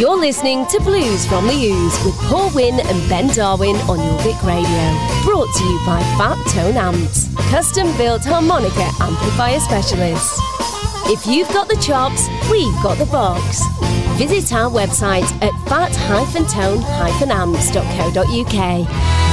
You're listening to Blues from the Ooze with Paul Wynn and Ben Darwin on Jorvik Radio. Brought to you by Fat Tone Amps, custom built harmonica amplifier specialists. If you've got the chops, we've got the box. Visit our website at fat-tone-amps.co.uk.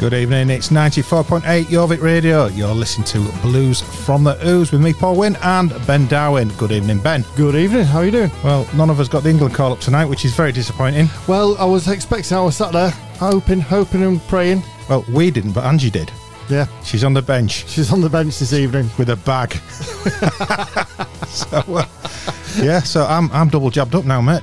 Good evening, it's 94.8 Jorvik Radio. You're listening to Blues from the Ooze with me, Paul Wynn, and Ben Darwin. Good evening, Ben. Good evening, how are you doing? Well, none of us got the England call up tonight, which is very disappointing. Well, I was expecting, I was sat there hoping, hoping and praying. Well, we didn't, but Angie did. Yeah. She's on the bench. She's on the bench this evening. With a bag. so, uh, yeah, so I'm, I'm double jabbed up now, mate.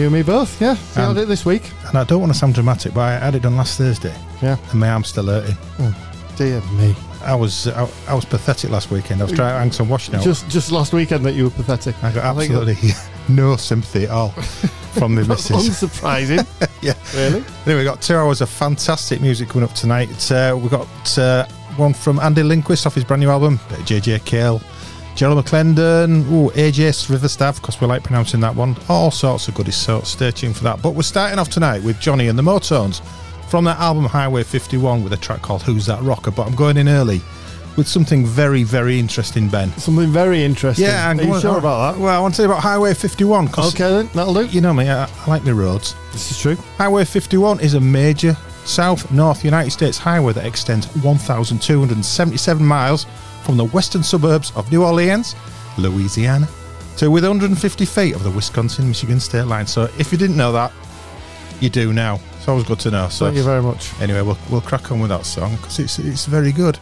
You and me both, yeah. See um, I did this week. And I don't want to sound dramatic, but I had it done last Thursday. Yeah. And my arm's still hurting. Oh, dear me. I was I, I, was pathetic last weekend. I was trying to hang some washing out. Just just last weekend that you were pathetic. I got absolutely no sympathy at all from the missus. Unsurprising. yeah. Really? Anyway, we got two hours of fantastic music coming up tonight. Uh, we got uh, one from Andy Lindquist off his brand new album, JJ Cale. Gerald McClendon, ooh, AJ Riverstaff, because we like pronouncing that one. All sorts of goodies, so stay tuned for that. But we're starting off tonight with Johnny and the Motones from their album Highway 51 with a track called Who's That Rocker? But I'm going in early with something very, very interesting, Ben. Something very interesting. Yeah, I'm Are you sure about that? Well, I want to say about Highway 51. Okay, then, that'll do. You know me, I, I like my roads. This is true. Highway 51 is a major South North United States highway that extends 1,277 miles from the western suburbs of New Orleans, Louisiana, to within 150 feet of the Wisconsin Michigan state line. So if you didn't know that, you do now. It's always good to know. So Thank you very much. Anyway, we'll, we'll crack on with that song because it's, it's very good.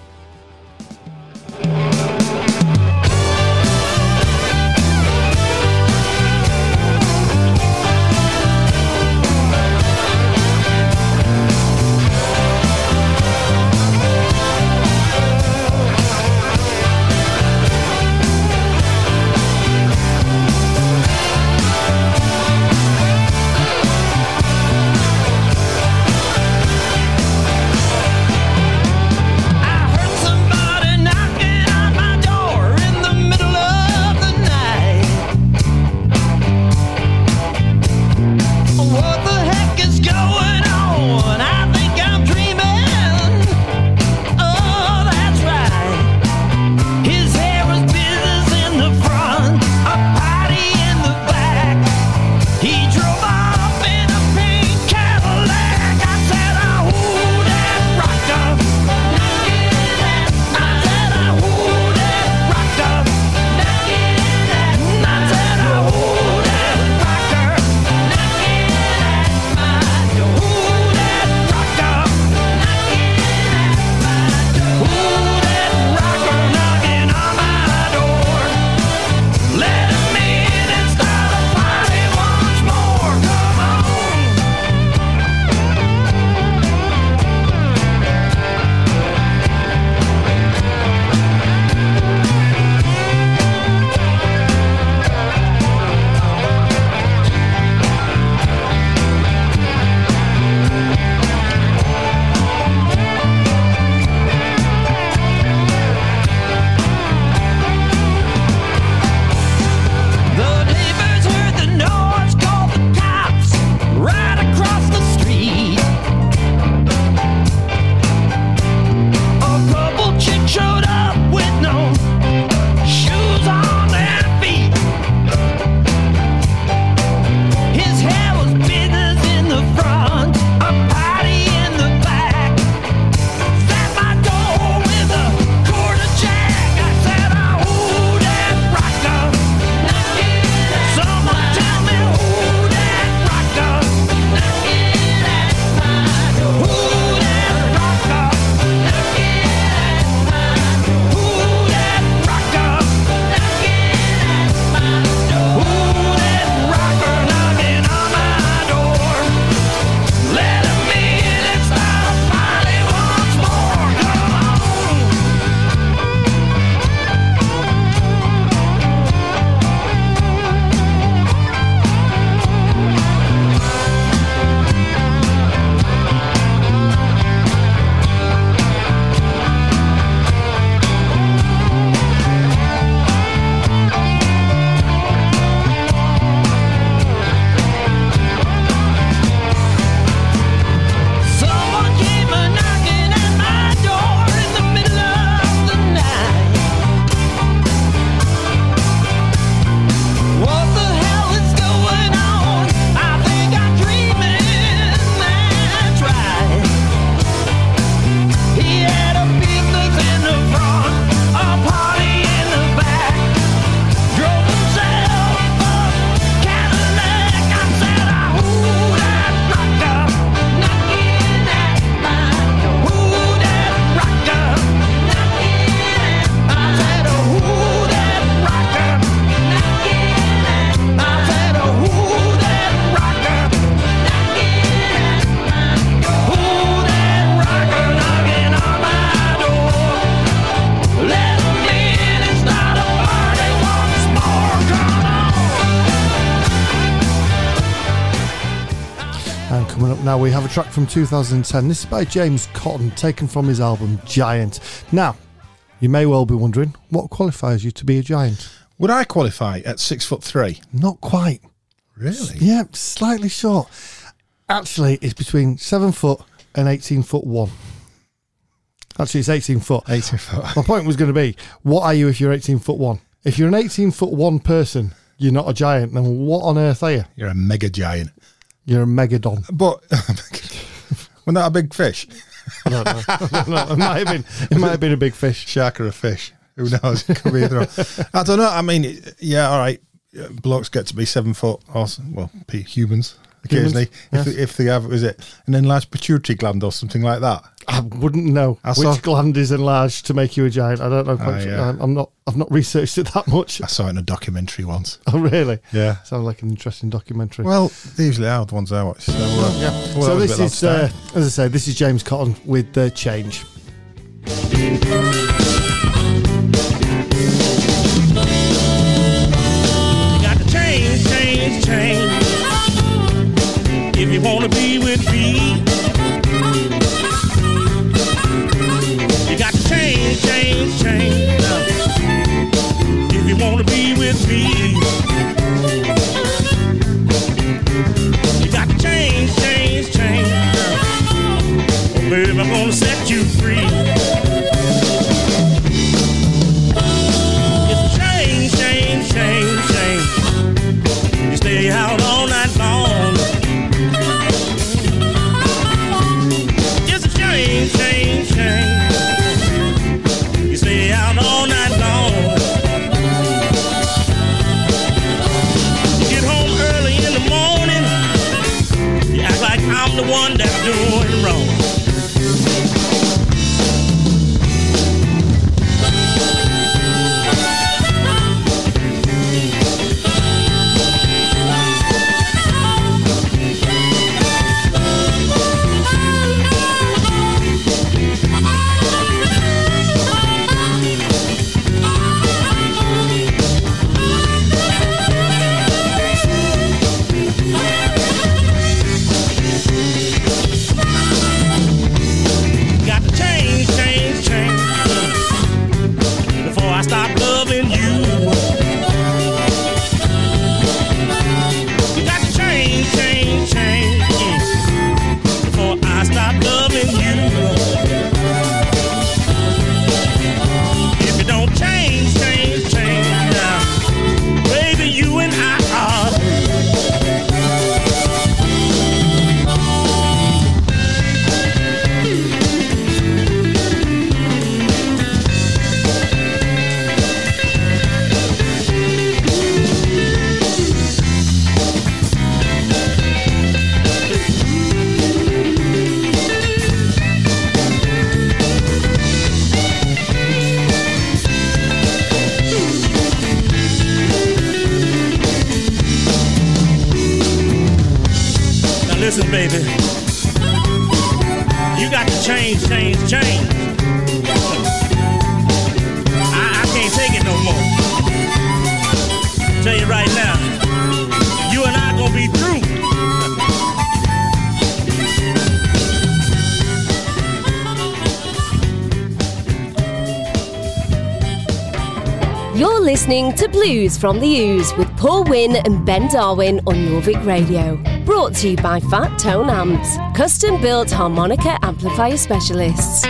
Track from 2010. This is by James Cotton, taken from his album Giant. Now, you may well be wondering what qualifies you to be a giant. Would I qualify at six foot three? Not quite. Really? Yeah, slightly short. Actually, it's between seven foot and 18 foot one. Actually, it's 18 foot. 18 foot. My point was going to be, what are you if you're 18 foot one? If you're an 18 foot one person, you're not a giant. Then what on earth are you? You're a mega giant. You're a megadon. But not a big fish. I don't know. I. It might have been. It might have been a big fish. Shark or a fish. Who knows? It could be either. I don't know. I mean, yeah, all right. Blokes get to be seven foot, s- well, humans occasionally. Humans, If, if they have, is it an enlarged pituitary gland or something like that? I wouldn't know I which saw- gland is enlarged to make you a giant. I don't know. Quite Ah, sure. yeah. I'm- I'm not. I've not researched it that much. I saw it in a documentary once. Oh, really? Yeah. Sounds like an interesting documentary. Well, they usually are the ones I watch. So, uh, yeah. well, so that was a this is, uh, as I say, this is James Cotton with uh, Change. If you want to be with me, listening to Blues from the Ooze with Paul Wynn and Ben Darwin on Jorvik Radio. Brought to you by Fat Tone Amps, custom built harmonica amplifier specialists.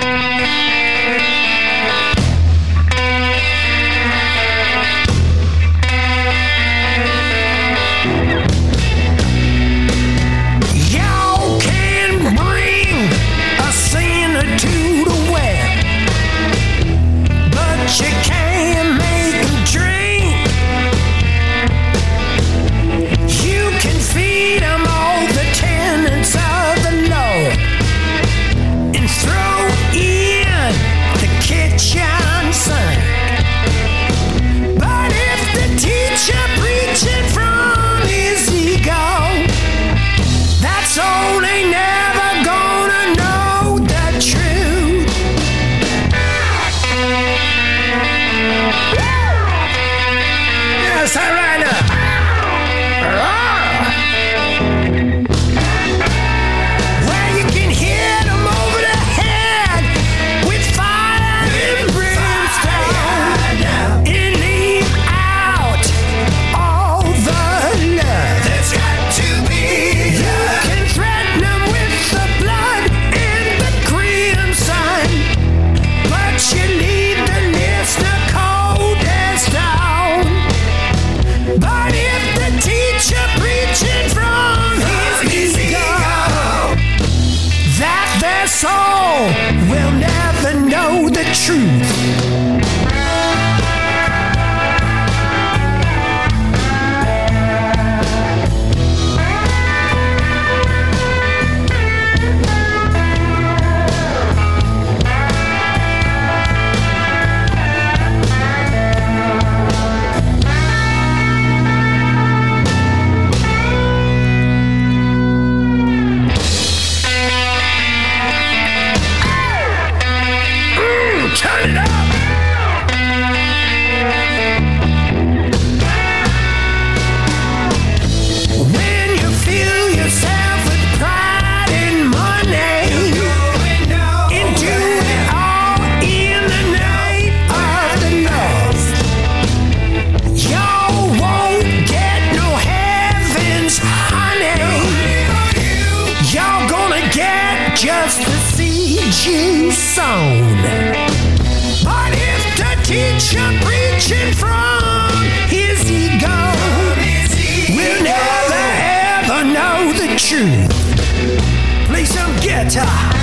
Some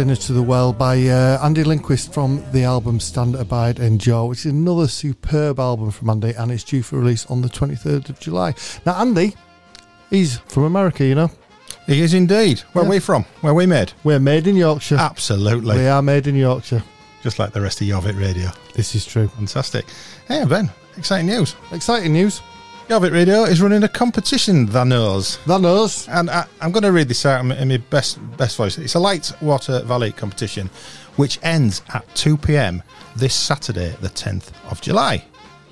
That Sinner to the Well by uh, Andy Lindquist from the album Stand Abide Endure, which is another superb album from Andy and it's due for release on the 23rd of July. Now, Andy, he's from America, you know. He is indeed. Where Yeah. we from? Where we made? We're made in Yorkshire. Absolutely. We are made in Yorkshire. Just like the rest of Jorvik Radio. This is true. Fantastic. Hey, Ben, exciting news. Exciting news. Jorvik Radio is running a competition, that knows. That knows. And I, I'm going to read this out in my- best best voice. It's a light water valley competition, which ends at 2 p.m. this Saturday, the 10th of July.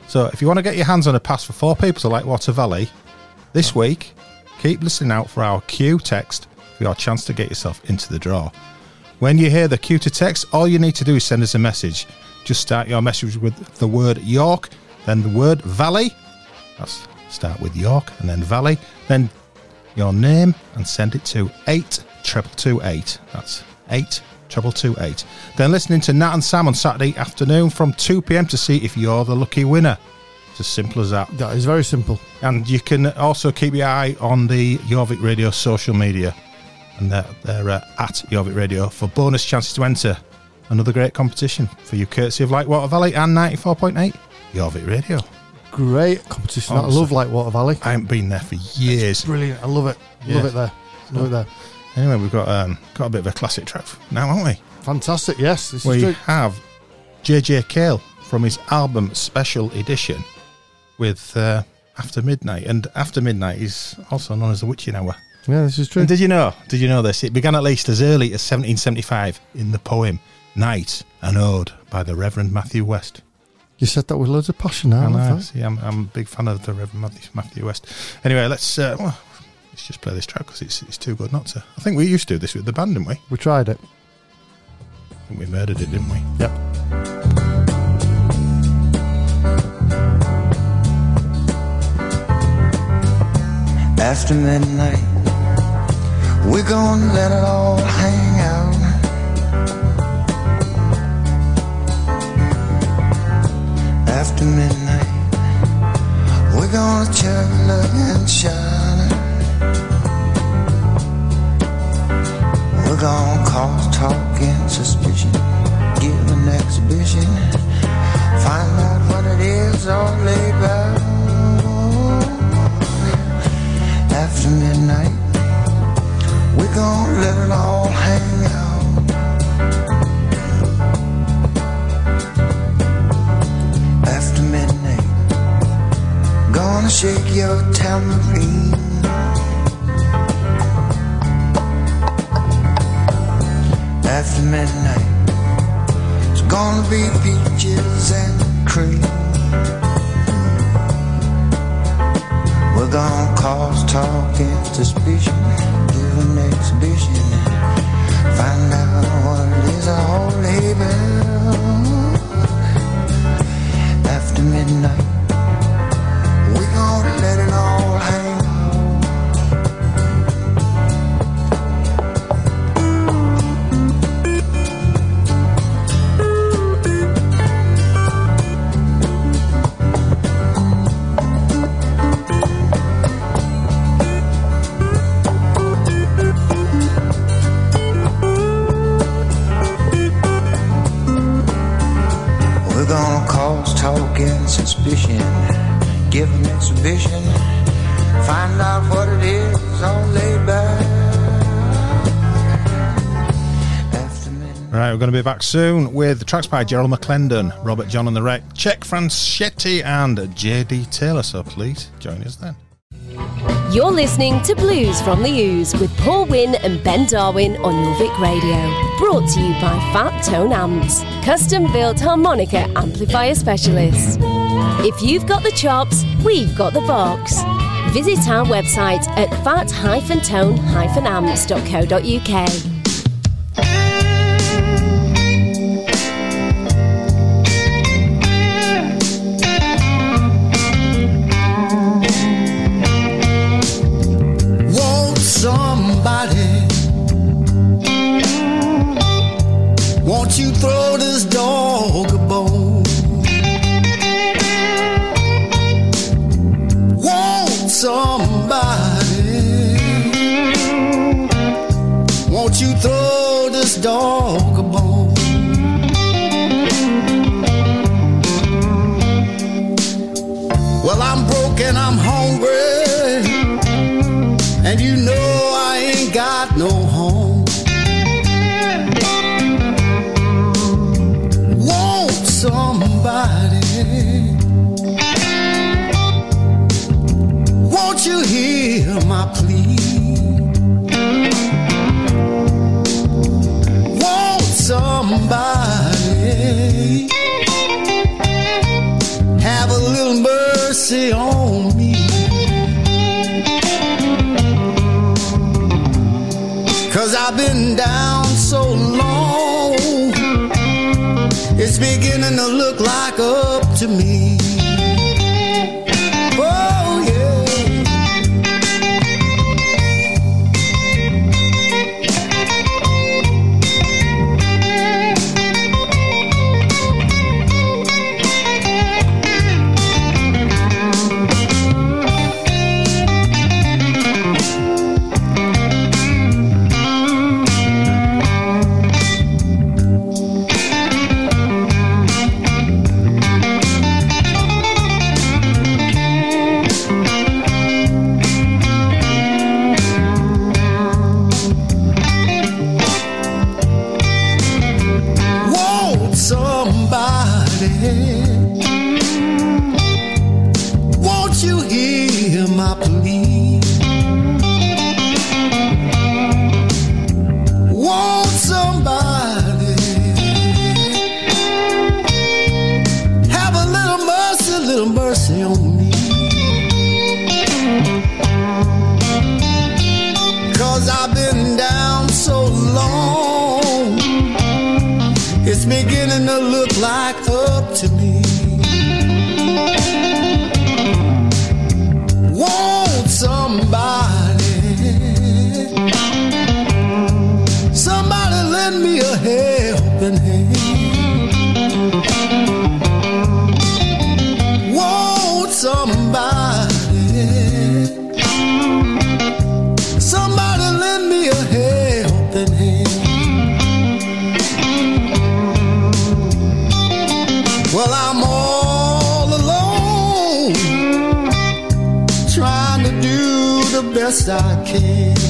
So if you want to get your hands on a pass for four people to Lightwater Valley this week, keep listening out for our Q text for your chance to get yourself into the draw. When you hear the Q to text, all you need to do is send us a message. Just start your message with the word York, then the word Valley. That's start with York and then Valley, then your name and send it to 8228. That's 8228. Then listening to Nat and Sam on Saturday afternoon from 2 pm to see if you're the lucky winner. It's as simple as that. That is very simple. And you can also keep your eye on the Jorvik Radio social media. And they're, they're uh, at Jorvik Radio for bonus chances to enter another great competition for you, courtesy of Lightwater Valley and 94.8 Jorvik Radio. Great competition. I Honestly. love Lightwater Valley. I haven't been there for years. Brilliant. I love it. Love it there. Love it there. Anyway, we've got um, got a bit of a classic track now, haven't we? Fantastic. Yes, this is we have JJ Cale from his album Special Edition with uh, After Midnight. And After Midnight is also known as the Witching Hour. Yeah, this is true. And did you know? Did you know this? It began at least as early as 1775 in the poem Night, an Ode by the Reverend Matthew West. You said that with loads of passion. I love I, that. see, I'm, I'm a big fan of the Reverend Matthew, Matthew West. Anyway, let's uh, well, let's just play this track because it's, it's too good not to. I think we used to do this with the band, didn't we? We tried it. I think we murdered it, didn't we? Yep. After midnight, we're gonna let it all hang After midnight, we're gonna look, and shine. We're gonna cause talk and suspicion, give an exhibition, find out what it is all about after midnight. We're gonna let it all hang shake your tambourine. After midnight, it's Gonna be peaches and cream. We're gonna cause talk and suspicion. Give an exhibition. Find out what is all label. After midnight, gonna let it all we're going to be back soon with the tracks by Gerald McClendon, Robert Jon and the Wreck, Cek Franceschi, and JD Taylor. So please join us then. You're listening to Blues from the Ooze with Paul Wynn and Ben Darwin on Jorvik Radio. Brought to you by Fat Tone Amps, custom built harmonica amplifier specialists. If you've got the chops, we've got the box. Visit our website at fat-tone-amps.co.uk. somebody? Won't you hear my plea? Want somebody? Have a little mercy on me. Cause I've been down so long, it's beginning to look like best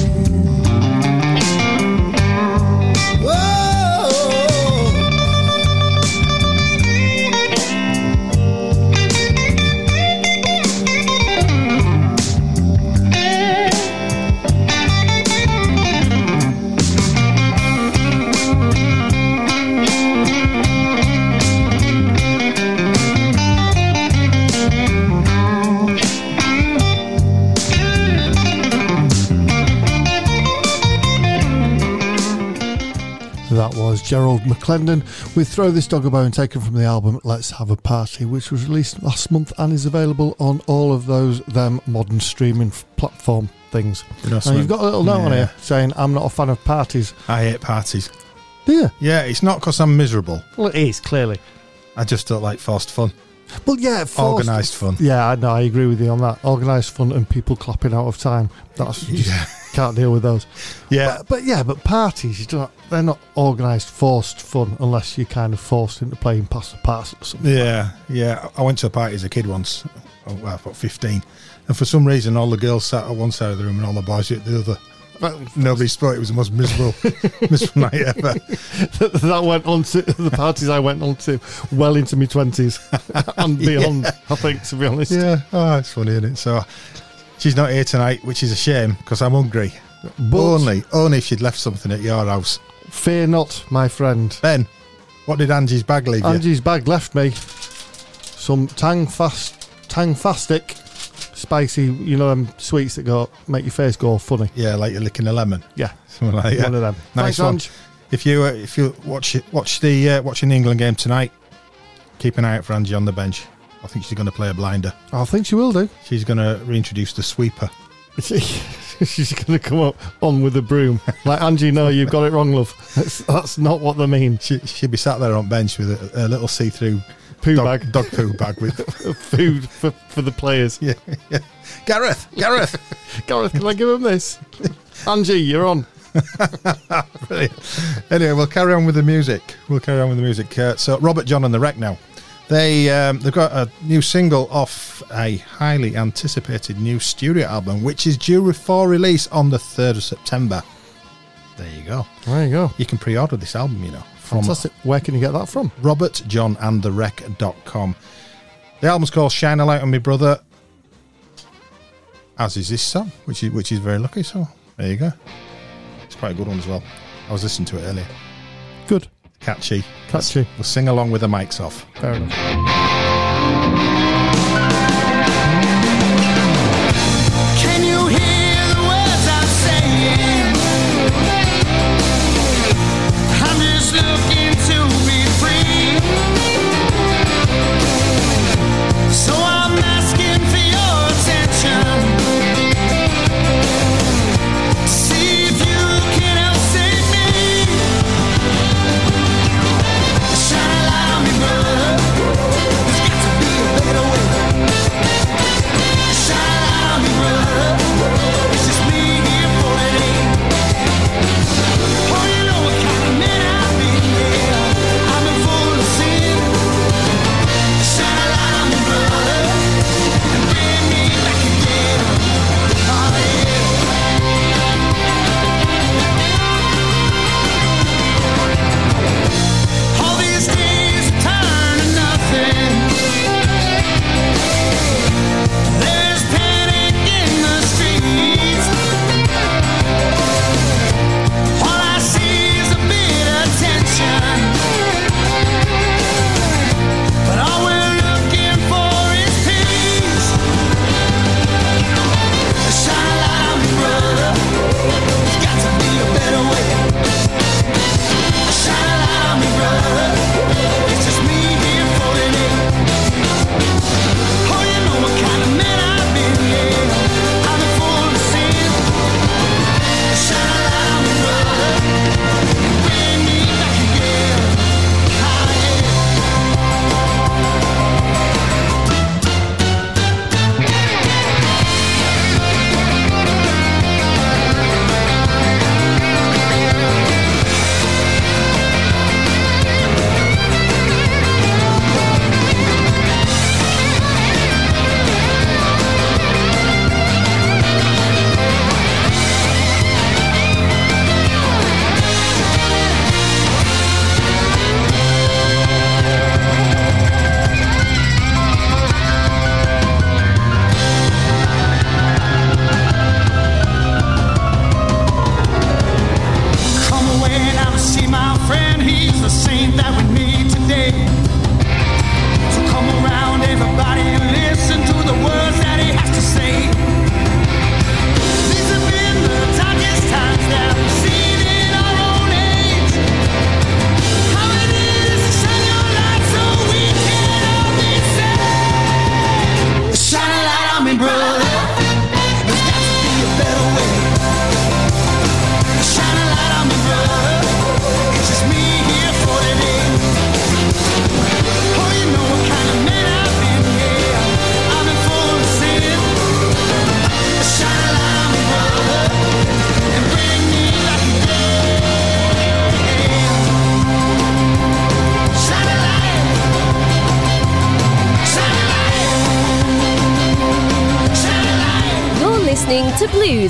Gerald McClendon with Throw This Dog a Bone, taken from the album Let's Have a Party, which was released last month and is available on all of those them modern streaming platform things. You know, Now, something- you've got a little note on here saying, I'm not a fan of parties. I hate parties. Do you? Yeah, it's not because I'm miserable. Well, it is, clearly. I just don't like forced fun. Well, yeah, Organised fun. Yeah, I know. I agree with you on that. Organised fun and people clapping out of time. That's just, Yeah. Can't deal with those. Yeah. But, but yeah, but parties, you don't, they're not organised, forced fun unless you're kind of forced into playing pass the pass or something. Yeah, yeah. I went to a party as a kid once. Oh, well, about 15. And for some reason, all the girls sat at one side of the room and all the boys at the other. Nobody spoke. It was the most miserable, miserable night ever. that went on to the parties I went on to well into my 20s and beyond, I think, to be honest. Yeah. Oh, it's funny, isn't it? So she's not here tonight, which is a shame because I'm hungry. But only, only if she'd left something at your house. fear not, my friend. Ben, what did Angie's bag leave you? Angie's bag left me some tang fast, tang fastic, spicy, you know, them sweets that go make your face go funny. Yeah, like you're licking a lemon. Yeah, Something like that. one of them. Nice Thanks, one. Ange. If you uh, if you watch it, watch the uh, watching the England game tonight, keep an eye out for Angie on the bench. I think she's going to play a blinder. I think she will do. She's going to reintroduce the sweeper. She's going to come up on with a broom. Like, Angie, no, you've got it wrong, love. That's, that's not what they mean. She she'll be sat there on bench with a, a little see-through Poo dog, bag, dog poo bag with food for, for the players. yeah, yeah. Gareth, Gareth. Gareth, can I give him this? Angie, you're on. Brilliant. Anyway, we'll carry on with the music. We'll carry on with the music. Uh, so, Robert Jon and the Wreck now. They um, they've got a new single off a highly anticipated new studio album, which is due for release on the third of September. There you go. There you go. You can pre-order this album, you know, from Fantastic. Where can you get that from? robertjonandthewreck.com. The album's called Shine a Light on Me Brother, as is this song, which is which is very lucky. So there you go. It's quite a good one as well. I was listening to it earlier. Good. Catchy. Catchy. We'll sing along with the mics off. Fair enough.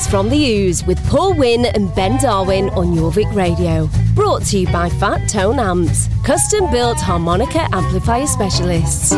from the Ooze with Paul Wynn and Ben Darwin on Jorvik Radio. Brought to you by Fat Tone Amps, custom built harmonica amplifier specialists.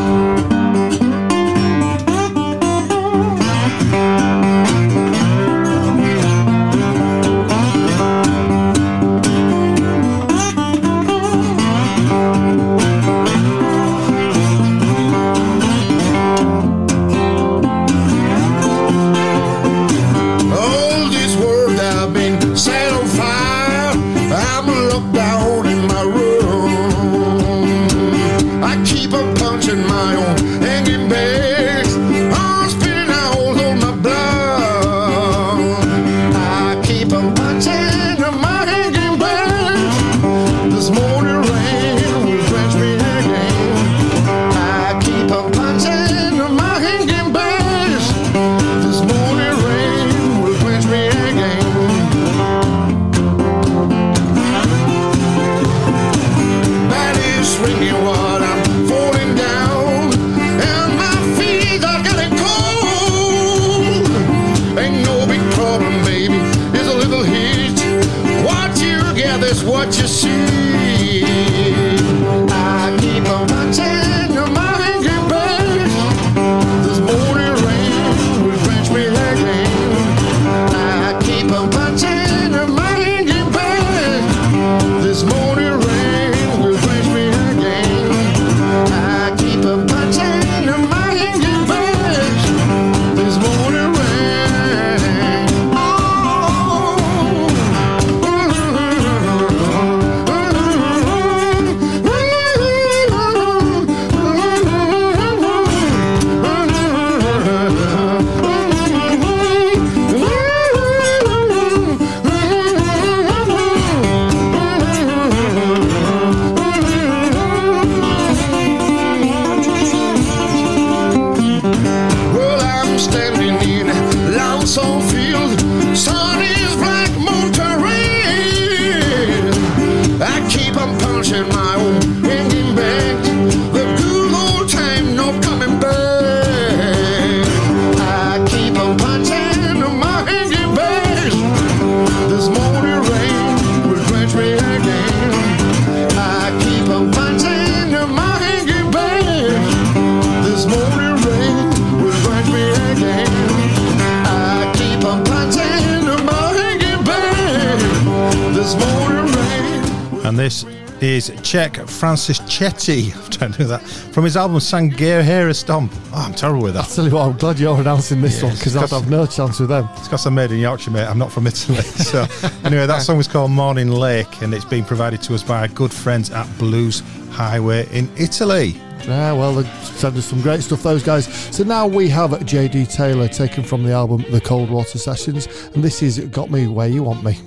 Francis Chetty. I'm trying to do that. From his album Sangheira Stomp. Oh, I'm terrible with that. I'll tell you what, I'm glad you're announcing this yes. one because I'd have no chance with them. It's because I'm made in Yorkshire, mate. I'm not from Italy. So, anyway, that song was called Morning Lake and it's been provided to us by our good friends at Blues Highway in Italy. Yeah, well, they sent us some great stuff, those guys. So now we have JD Taylor taken from the album The Cold Water Sessions, and this is Got Me Where You Want Me.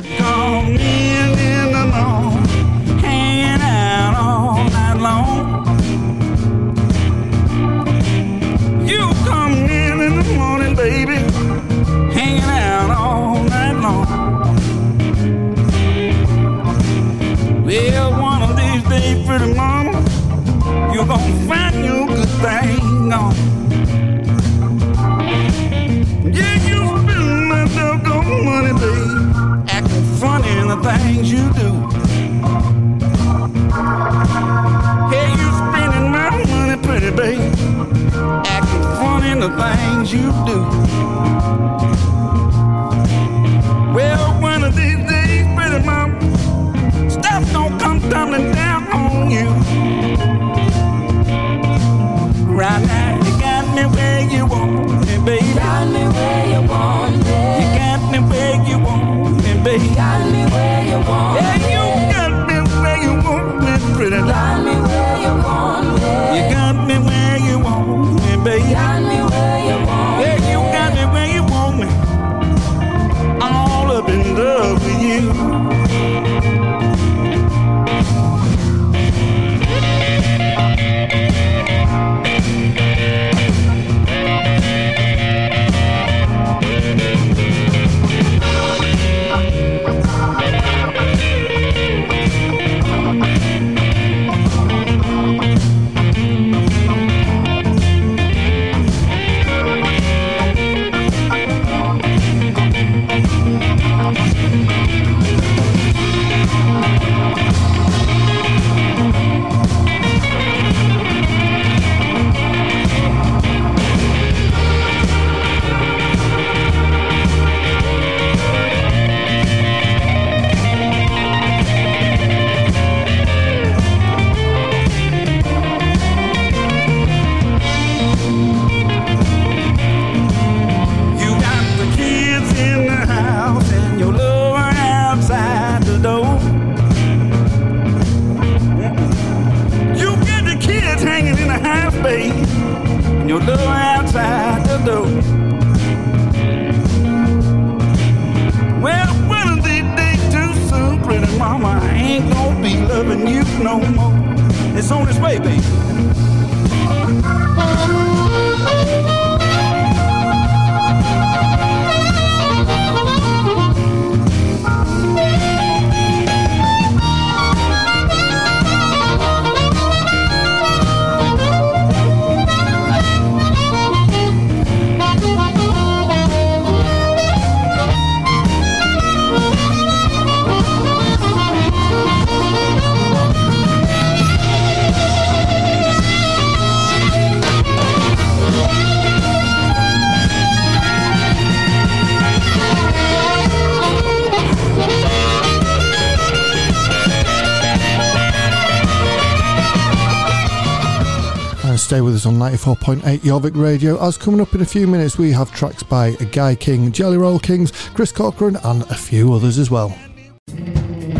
On 94.8 Jorvik Radio. As coming up in a few minutes, we have tracks by Guy King, Jelly Roll Kings, Chris Corcoran, and a few others as well.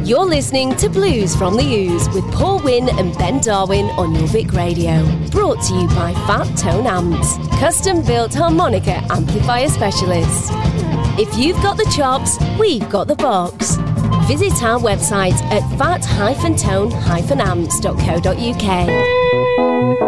You're listening to Blues from the Ooze with Paul Wynn and Ben Darwin on Jorvik Radio. Brought to you by Fat Tone Amps, custom built harmonica amplifier specialists. If you've got the chops, we've got the box. Visit our website at fat-tone-amps.co.uk.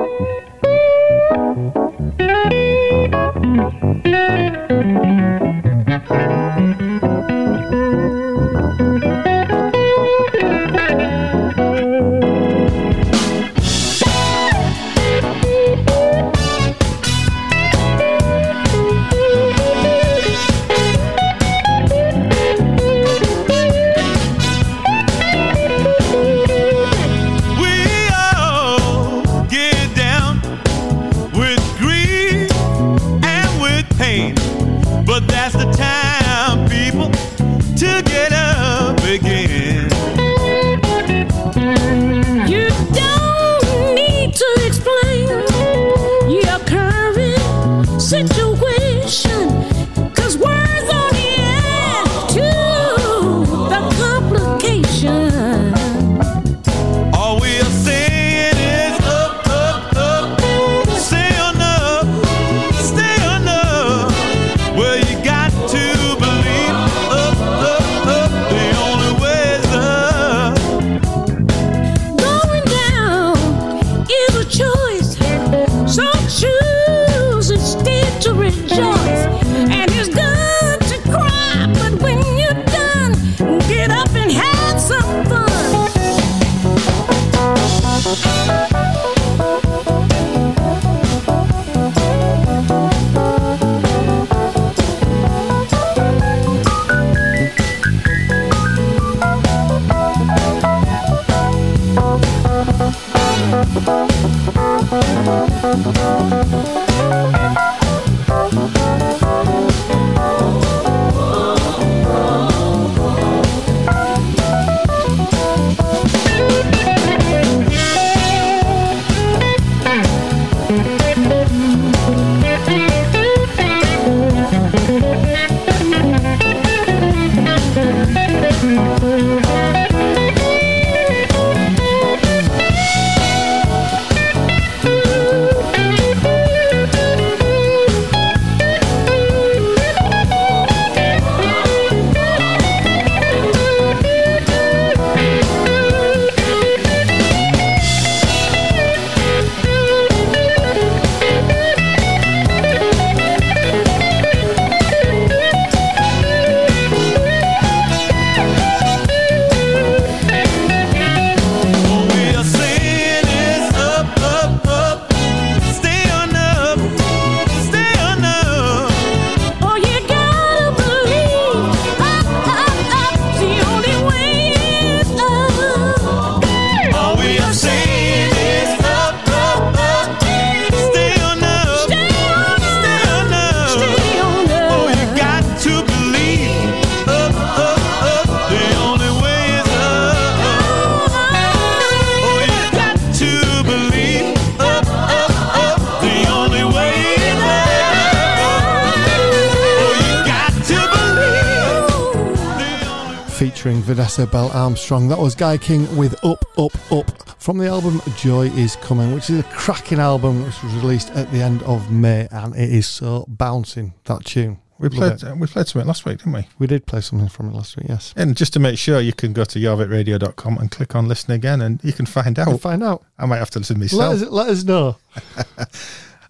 Armstrong. That was Guy King with Up, Up, Up from the album Joy Is Coming, which is a cracking album which was released at the end of May and it is so bouncing, that tune. We Love played it. uh, we played something last week, didn't we? We did play something from it last week, yes. And just to make sure, you can go to jorvikradio.com and click on listen again, and you can find out. find out. I might have to listen Let myself. us, let us know.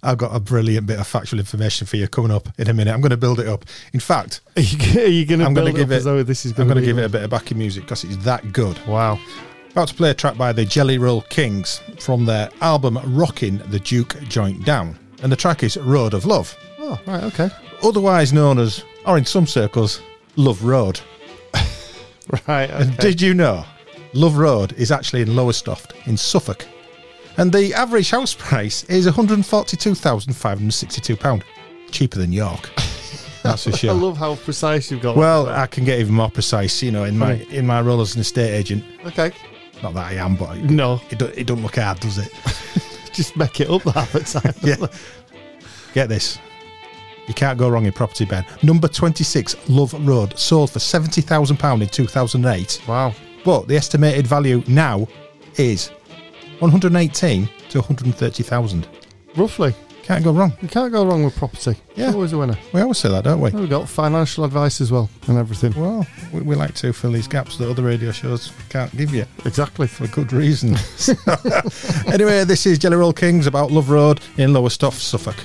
I've got a brilliant bit of factual information for you coming up in a minute. I'm going to build it up. In fact, Are you, are you going to I'm build going to it give up it. this is I'm going going to give it a bit of backing music because it's that good. Wow. About to play a track by the Jelly Roll Kings from their album "Rocking the Juke Joint Down," and the track is "Road of Love," Oh, right, okay. otherwise known as, or in some circles, Love Road. Right, And did you know Love Road is actually in Lowestoft in Suffolk? And the average house price is £142,562. Cheaper than York. That's for sure. I love how precise you've got. Well, I can get even more precise, you know, in my Hmm. in my role as an estate agent. okay. Not that I am, but it, No, it, do, it don't look hard, does it? just make it up half the time. Yeah. Get this. You can't go wrong in property, Ben. Number 26, Love Road, sold for £70,000 in 2008. Wow. But the estimated value now is 118 to 130,000. Roughly. Can't go wrong. You can't go wrong with property. Yeah. It's always a winner. We always say that, don't we? We've got financial advice as well and everything. Well, we, we like to fill these gaps that other radio shows can't give you Exactly. for good reason. anyway, this is Jelly Roll Kings about Love Road in Lower Lowestoft, Suffolk.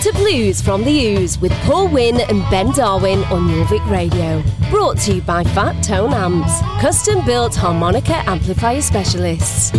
To Blues from the Ooze with Paul Wynn and Ben Darwin on Jorvik Radio. Brought to you by Fat Tone Amps, custom built harmonica amplifier specialists.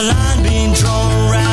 A line being drawn around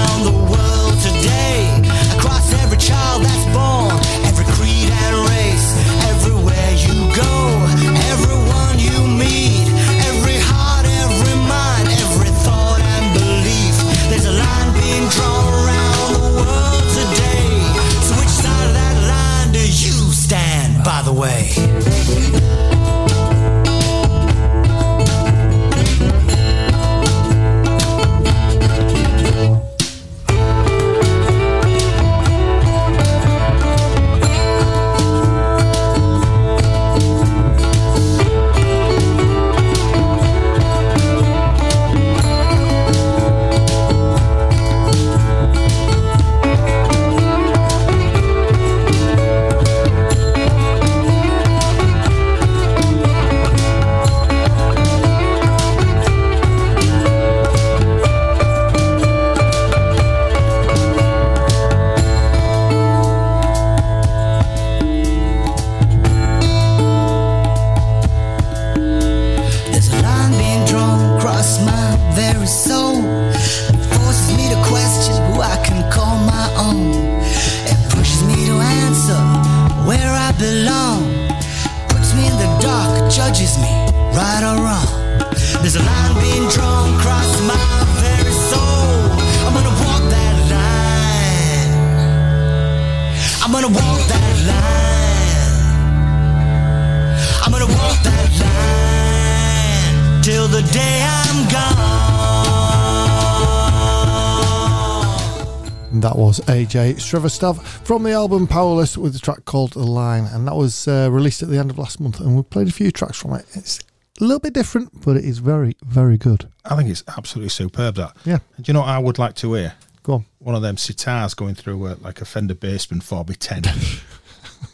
was AJ Srivastav from the album Powerless with the track called The Line, and that was uh, released at the end of last month. And we played a few tracks from it. It's a little bit different, but it is very, very good. I think it's absolutely superb. That. Yeah. Do you know what I would like to hear? Go on. One of them sitars going through uh, like a Fender Bassman 4B10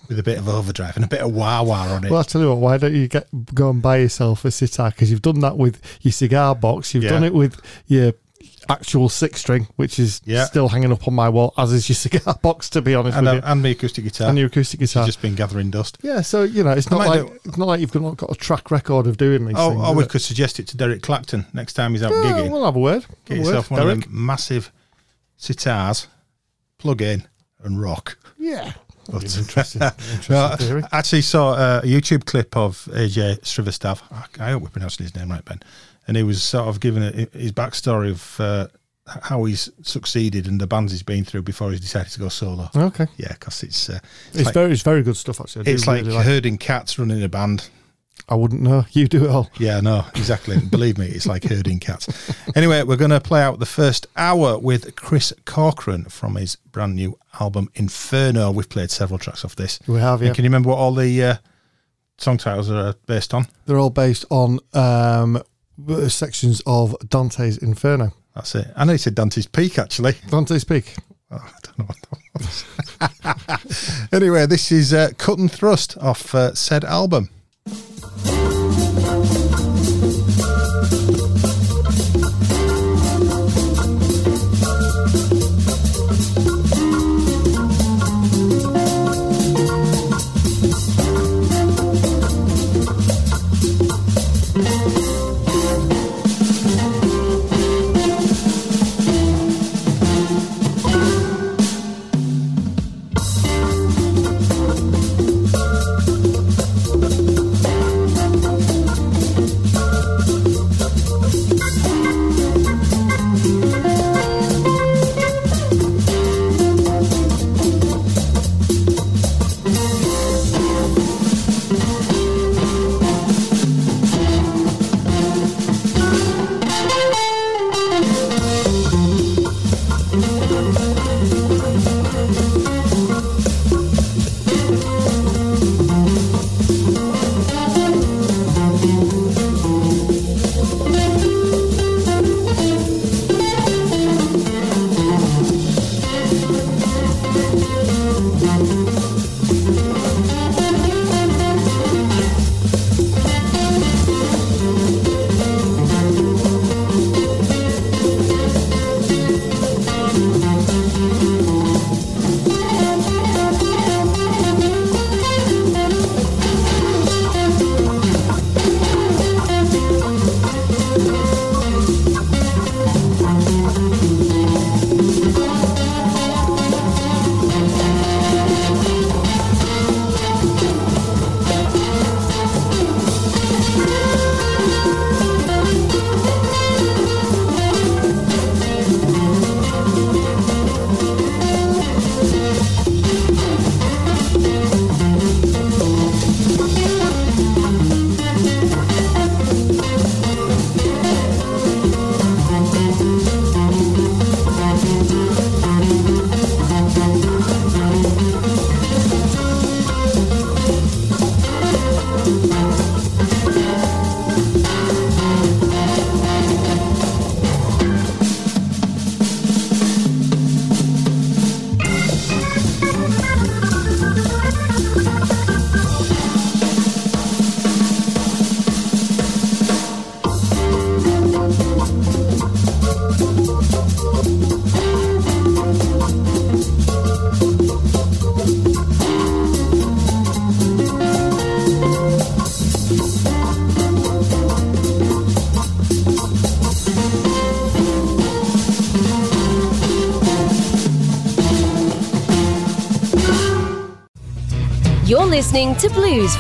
with a bit of overdrive and a bit of wah wah on it. Well, I tell you what, why don't you get go and buy yourself a sitar? Because you've done that with your cigar box, you've Yeah. done it with your actual six string, which is Yeah. still hanging up on my wall, as is your cigar box. To be honest and, with you, and the acoustic guitar. and your acoustic It's guitar. just been gathering dust. yeah, so you know, it's not like do- it's not like you've not got a track record of doing these Oh, things. or is we it? could suggest it to Derek Clacton next time he's out Yeah, gigging. we'll have a word. Get Have yourself word. one Derek. of them massive sitars, plug in and rock. Yeah. But- interesting. interesting theory. I actually saw a YouTube clip of AJ Srivastav. I hope we're pronouncing his name right, Ben. And he was sort of giving a, his backstory of uh, how he's succeeded and the bands he's been through before he's decided to go solo. Okay. Yeah, because it's uh, it's, It's like, very, it's very good stuff. Actually, I it's like really herding cats running a band. I wouldn't know. You do it all. Yeah, no, exactly. Believe me, it's like herding cats. Anyway, we're going to play out the first hour with Chris Corcoran from his brand new album Inferno. We've played several tracks off this. We have, And yeah. Can you remember what all the uh, song titles are based on? They're all based on um, sections of Dante's Inferno. That's it. I know you said Dante's Peak, actually. Dante's Peak. Oh, I don't know what that was. anyway, this is uh, Cut and Thrust off uh, said album.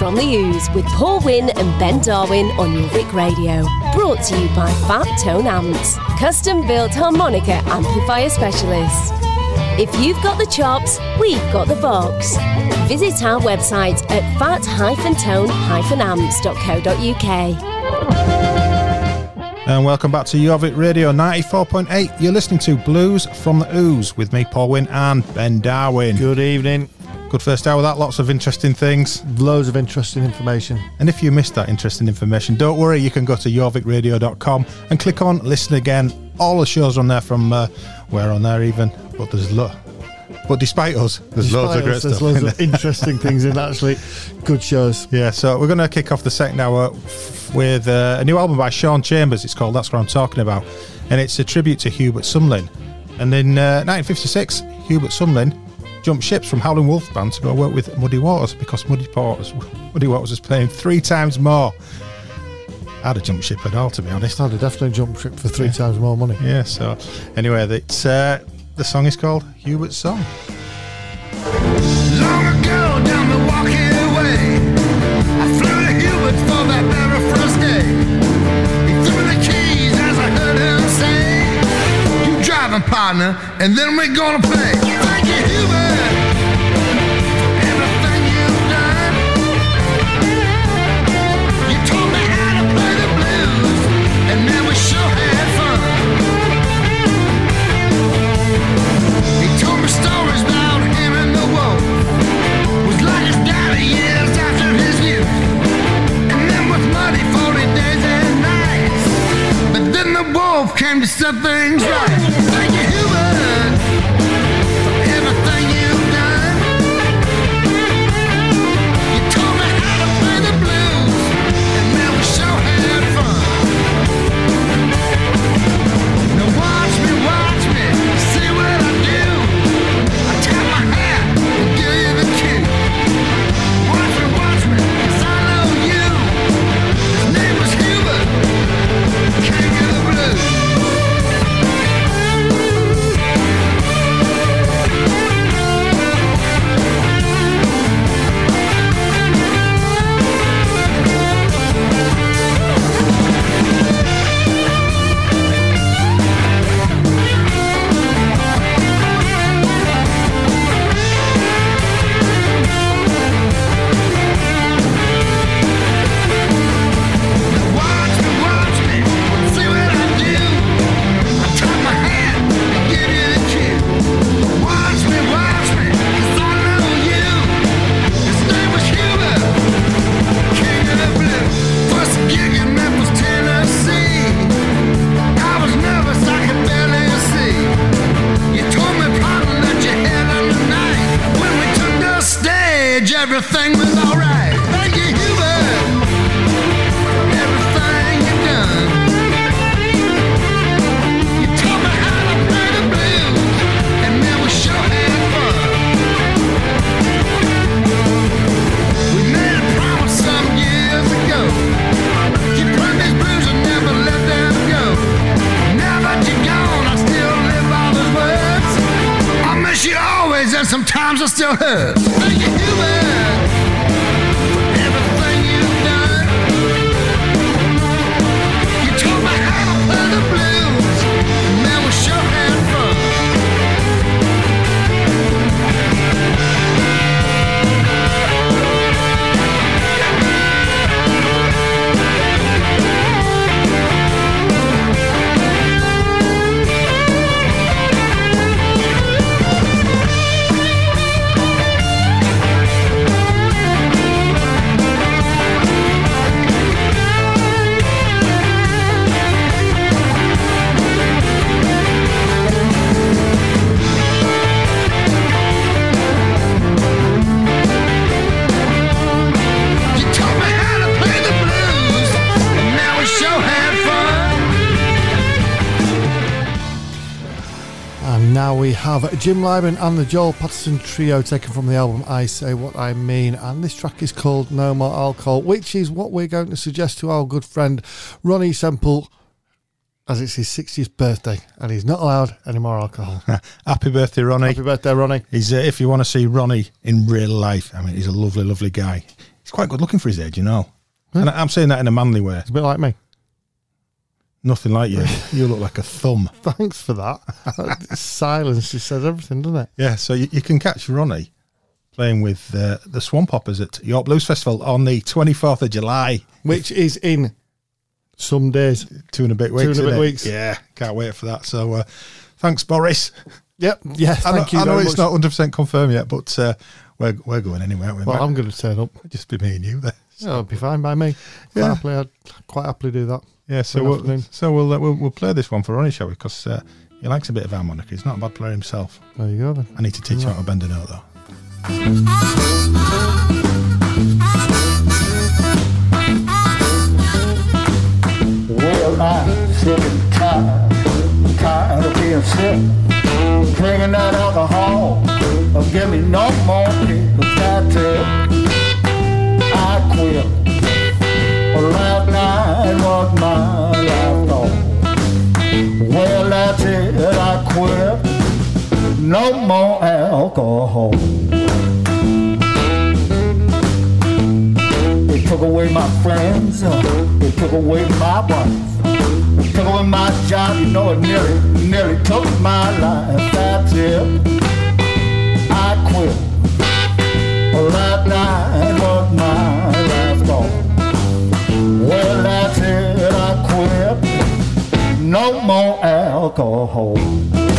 From the Ooze with Paul Wynn and Ben Darwin on Jorvik Radio. Brought to you by Fat Tone Amps, custom built harmonica amplifier specialists. If you've got the chops, we've got the box. Visit our website at fat-tone-amps.co.uk. And welcome back to Jorvik Radio 94.8. You're listening to Blues from the Ooze with me, Paul Wynn, and Ben Darwin. Good evening. Good first hour, that lots of interesting things. Loads of interesting information. And if you missed that interesting information, don't worry, you can go to jorvikradio.com and click on listen again. All the shows are on there from uh, we're on there even, but there's lo- but despite us, there's loads of great us, there's stuff. loads of interesting things in actually. Good shows. Yeah, so we're going to kick off the second hour with uh, a new album by Sean Chambers. It's called That's What I'm Talking About. And it's a tribute to Hubert Sumlin. And in uh, 1956, Hubert Sumlin jumped ships from Howling Wolf Band to go work with Muddy Waters because Muddy Waters, Muddy Waters was playing three times more. I'd have jumped ship at all, to be honest. I'd have definitely jumped ship for three times more money. Yeah, so anyway, it's, uh, the song is called Hubert's Song. Long ago down the walking way, I flew to Hubert for that very first day. He threw me the keys as I heard him say, "You driving partner, and then we're gonna play." Thank you, Hubert, came to set things right. Sometimes I Jim Liban and the Joel Paterson Trio taken from the album I Say What I Mean. And this track is called No More Alcohol, which is what we're going to suggest to our good friend Ronnie Semple as it's his 60th birthday and he's not allowed any more alcohol. Happy birthday, Ronnie. Happy birthday, Ronnie. He's uh, if you want to see Ronnie in real life. I mean, he's a lovely, lovely guy. He's quite good looking for his age, you know. And I- I'm saying that in a manly way. It's a bit like me. Nothing like you. you look like a thumb. Thanks for that. Silence just says everything, doesn't it? Yeah, so you, you can catch Ronnie playing with uh, the Swamp Hoppers at York Blues Festival on the 24th of July. Which is in some days. Two and a bit weeks. Two and a bit weeks. Yeah, can't wait for that. So uh, thanks, Boris. Yep. Yeah. I know, Thank you. I know it's much. not 100% confirmed yet, but uh, we're, we're going anyway, aren't we? Well, Might I'm going to turn up. just be me and you there. Yeah, it'll be fine by me. Quite Yeah. happily, I'd quite happily do that. Yeah, so we'll, so we'll, uh, we'll we'll play this one for Ronnie, shall we? Because uh, he likes a bit of harmonica. He's not a bad player himself. There you go then. I need to teach him how to bend a note, though. Well, I'm sick and tired, tired of being sick. Drinking that alcohol, don't give me no more because that's it. I quit. Well, night my last call. Well, that's it, I quit. No more alcohol. They took away my friends. uh, They took away my wife. They took away my job. You know it nearly, nearly took my life. That's it. I quit. Well, last night was my last call. Well, No more alcohol.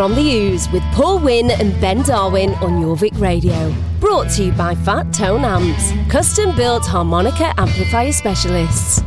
From the Ooze with Paul Wynn and Ben Darwin on Jorvik Radio. Brought to you by Fat Tone Amps, custom built harmonica amplifier specialists.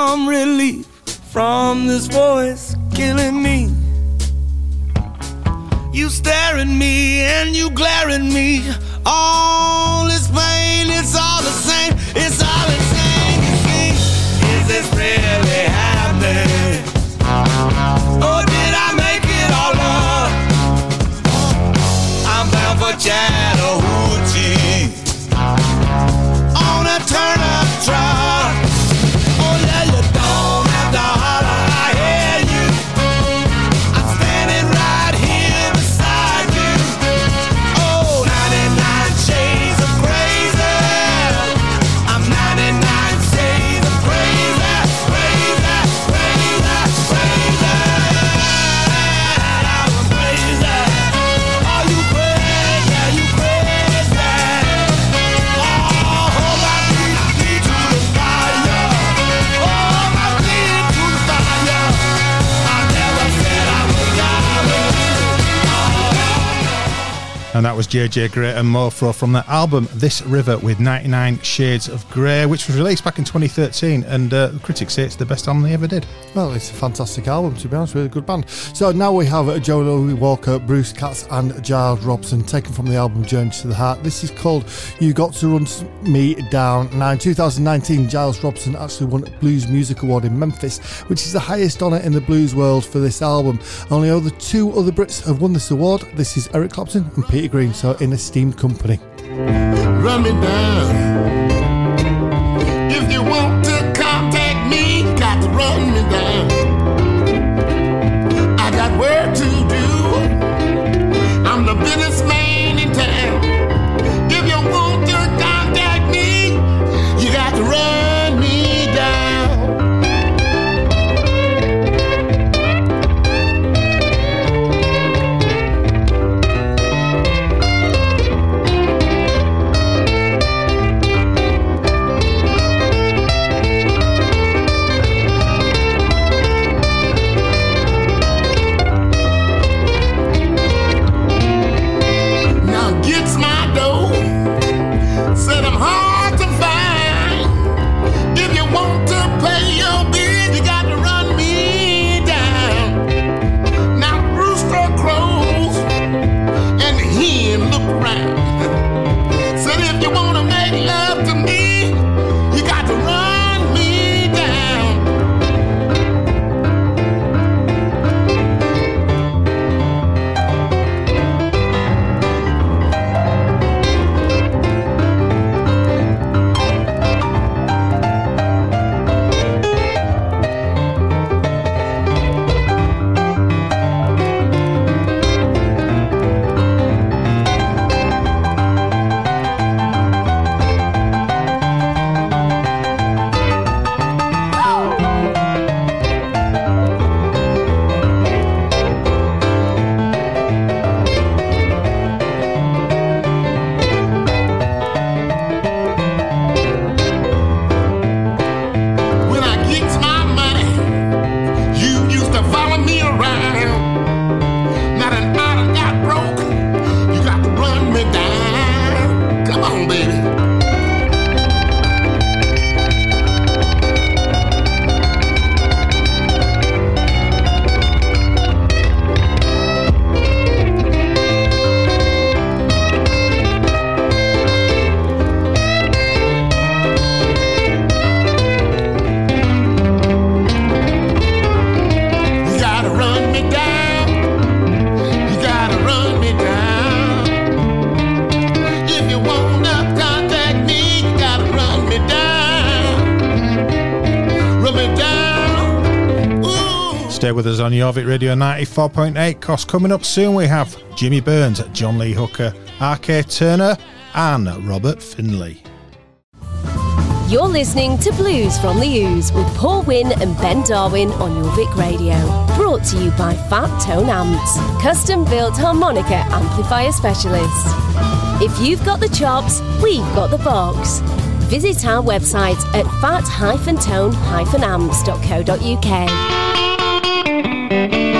Some relief from this voice killing me. You stare at me and you glare at me. All this pain, it's all the same. It's all insane. And that was JJ Grey and Mofro from the album This River with 99 Shades of Grey, which was released back in 2013. And uh, critics say it's the best album they ever did. Well, it's a fantastic album, to be honest, really good band. So now we have Joe Louis Walker, Bruce Katz, and Giles Robson, taken from the album Journey to the Heart. This is called You Got to Run Me Down. Now, in 2019, Giles Robson actually won a Blues Music Award in Memphis, which is the highest honour in the blues world for this album. Only other two other Brits have won this award. This is Eric Clapton and Peter Green, so in esteemed company. run me down. Stay with us on Jorvik Radio 94.8. Cost coming up soon, we have Jimmy Burns, John Lee Hooker, R.K. Turner, and Robert Finley. You're listening to Blues from the Ooze with Paul Wynn and Ben Darwin on Jorvik Radio. Brought to you by Fat Tone Amps, custom built harmonica amplifier specialists. If you've got the chops, we've got the box. Visit our website at fat-tone-amps.co.uk.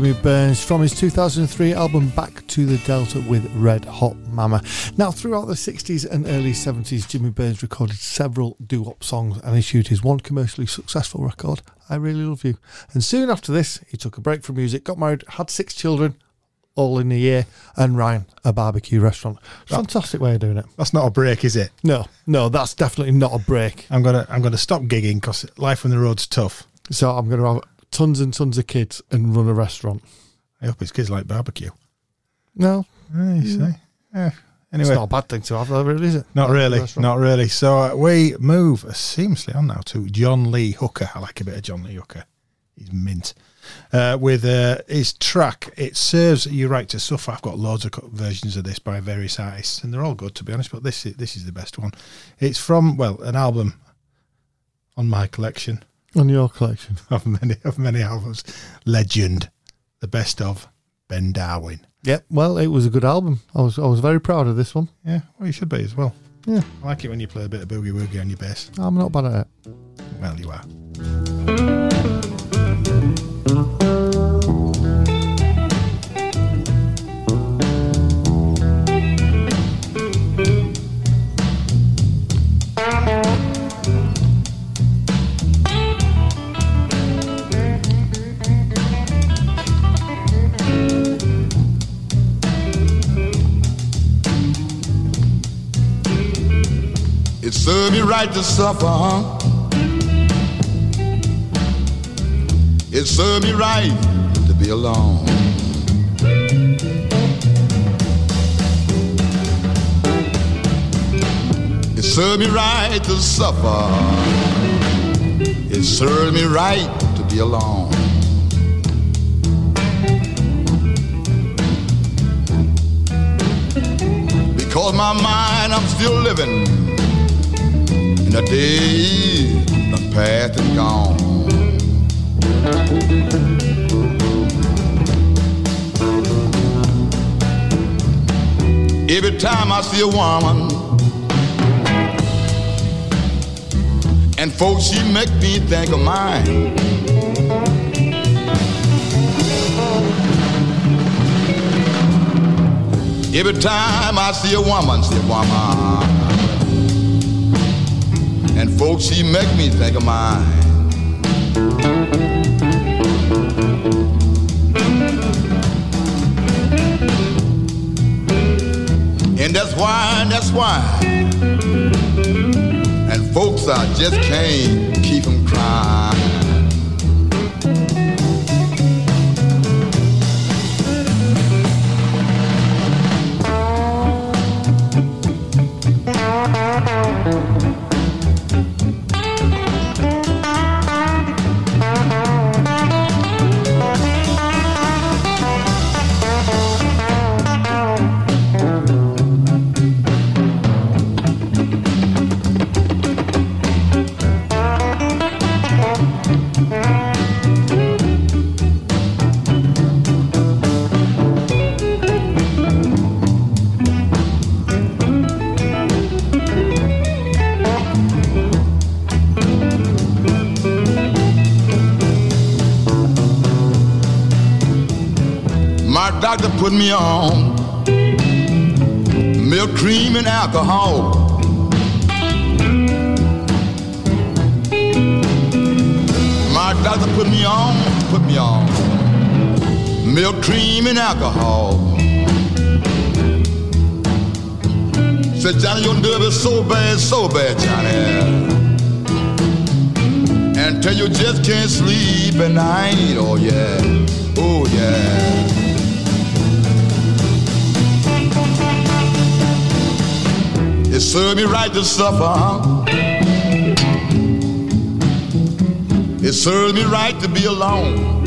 Jimmy Burns from his 2003 album Back to the Delta with Red Hot Mama. Now, throughout the 60s and early 70s, Jimmy Burns recorded several doo wop songs and issued his one commercially successful record, I Really Love You. And soon after this, he took a break from music, got married, had six children, all in a year, and ran a barbecue restaurant. Fantastic way of doing it. That's not a break, is it? No, no, that's definitely not a break. I'm gonna I'm gonna stop gigging because life on the road's tough. So I'm going to have tons and tons of kids and run a restaurant. I hope his kids like barbecue. No, Eh, you see. Eh, it's not a bad thing to have, though, really, is it? not really, not really. So uh, we move seamlessly on now to John Lee Hooker. I like a bit of John Lee Hooker. He's mint. uh, with uh, his track. It serves you right to suffer. I've got loads of versions of this by various artists, and they're all good to be honest. But this is, this is the best one. It's from well an album on my collection On your collection. of many of many albums. Legend, the best of Ben Darwin. Yep. Well, it was a good album. I was I was very proud of this one. Yeah, well you should be as well. Yeah. I like it when you play a bit of boogie woogie on your bass. I'm not bad at it. Well, you are. It served me right to suffer, huh? It served me right to be alone. It served me right to suffer. It served me right to be alone. Because my mind, I'm still living the day done past and gone. Every time I see a woman, and folks, she make me think of mine. Every time I see a woman, see a woman, and folks, she make me think of mine. And that's why, that's why. And folks, I just can't keep them crying. Put me on milk, cream, and alcohol. My doctor put me on, put me on milk, cream, and alcohol. Said Johnny, your nerve is so bad, so bad, Johnny. Until you just can't sleep at night. Oh yeah, oh yeah. It served me right to suffer. It me right to be alone.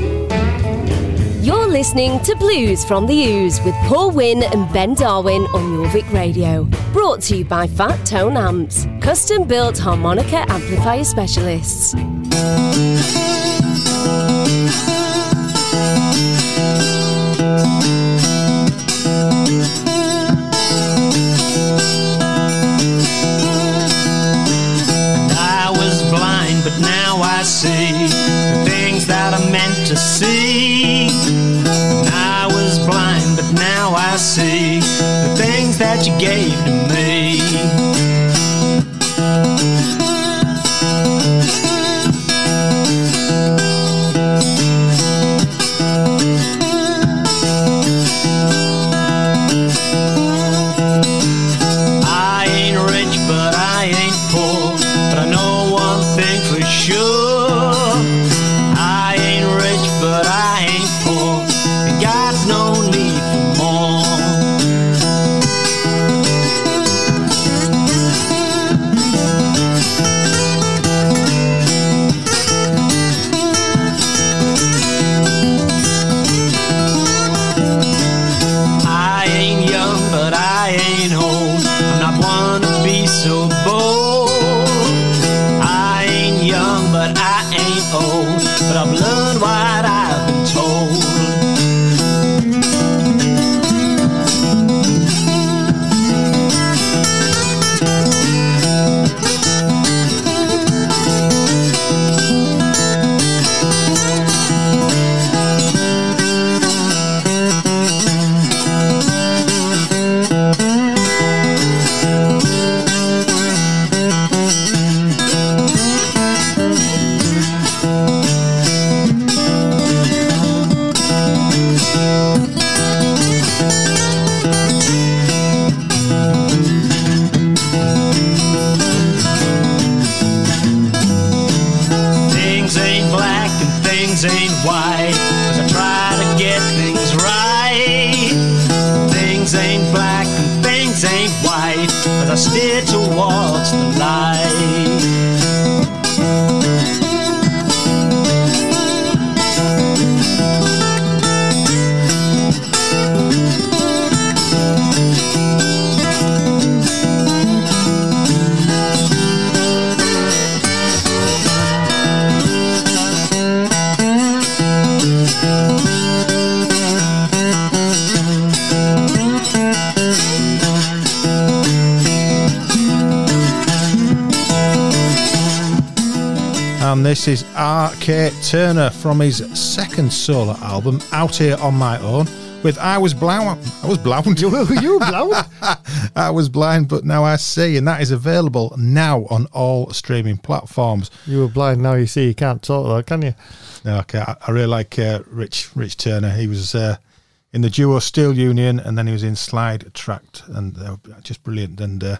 You're listening to Blues from the Ooze with Paul Wynn and Ben Darwin on Jorvik Radio. Brought to you by Fat Tone Amps, custom built harmonica amplifier specialists. Things R.K. Turner from his second solo album, Out Here on My Own, with I Was Blind. I was blind. You, you were blind. I was blind, but now I see. And that is available now on all streaming platforms. You were blind, now you see. You can't talk though, can you? No, okay, I, I really like uh, Rich Rich Turner. He was uh, in the duo Steel Union, and then he was in Slide Tract, and they were just brilliant. And uh,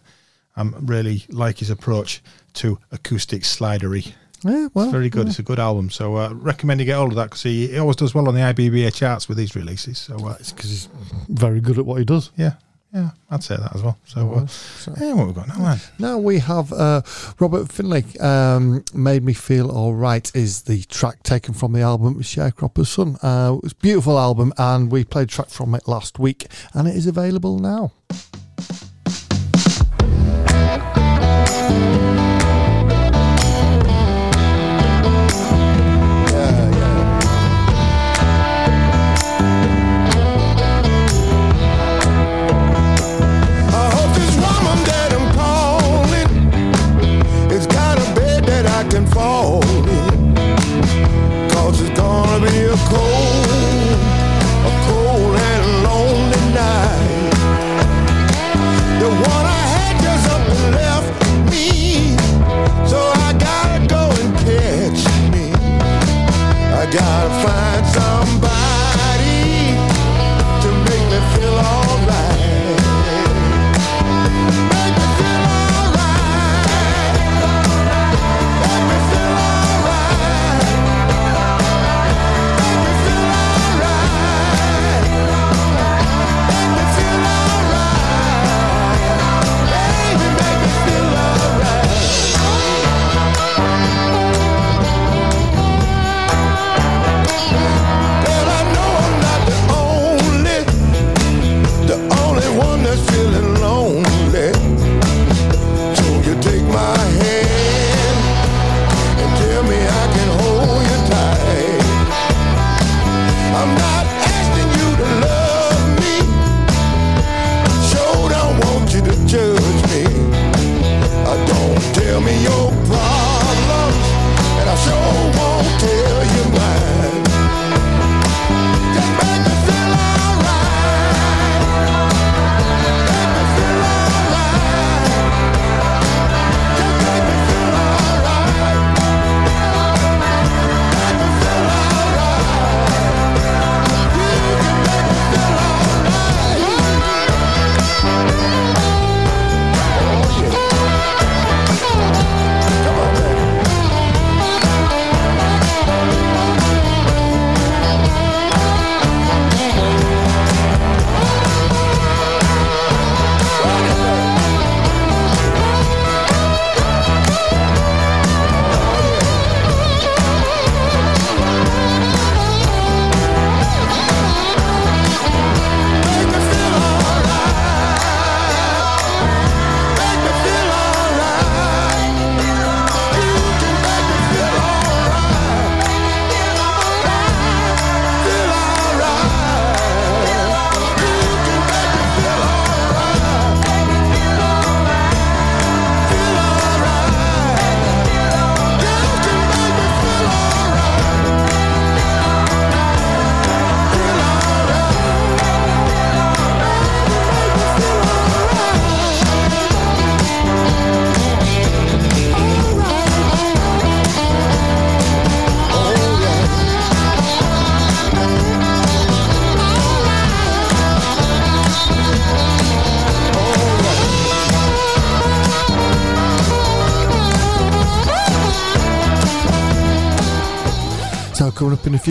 I really like his approach to acoustic slidery. Yeah, well, It's very good. yeah. It's a good album. So uh, recommend you get hold of that because he, he always does well on the IBBA charts with these releases. So uh, It's because he's very good at what he does. yeah, yeah, I'd say that as well. So, uh, yeah, what we got now, man? Now we have uh, Robert Finley. Um, Made Me Feel All Right is the track taken from the album Sharecropper's Son. Uh, it's a beautiful album, and we played a track from it last week, and it is available now.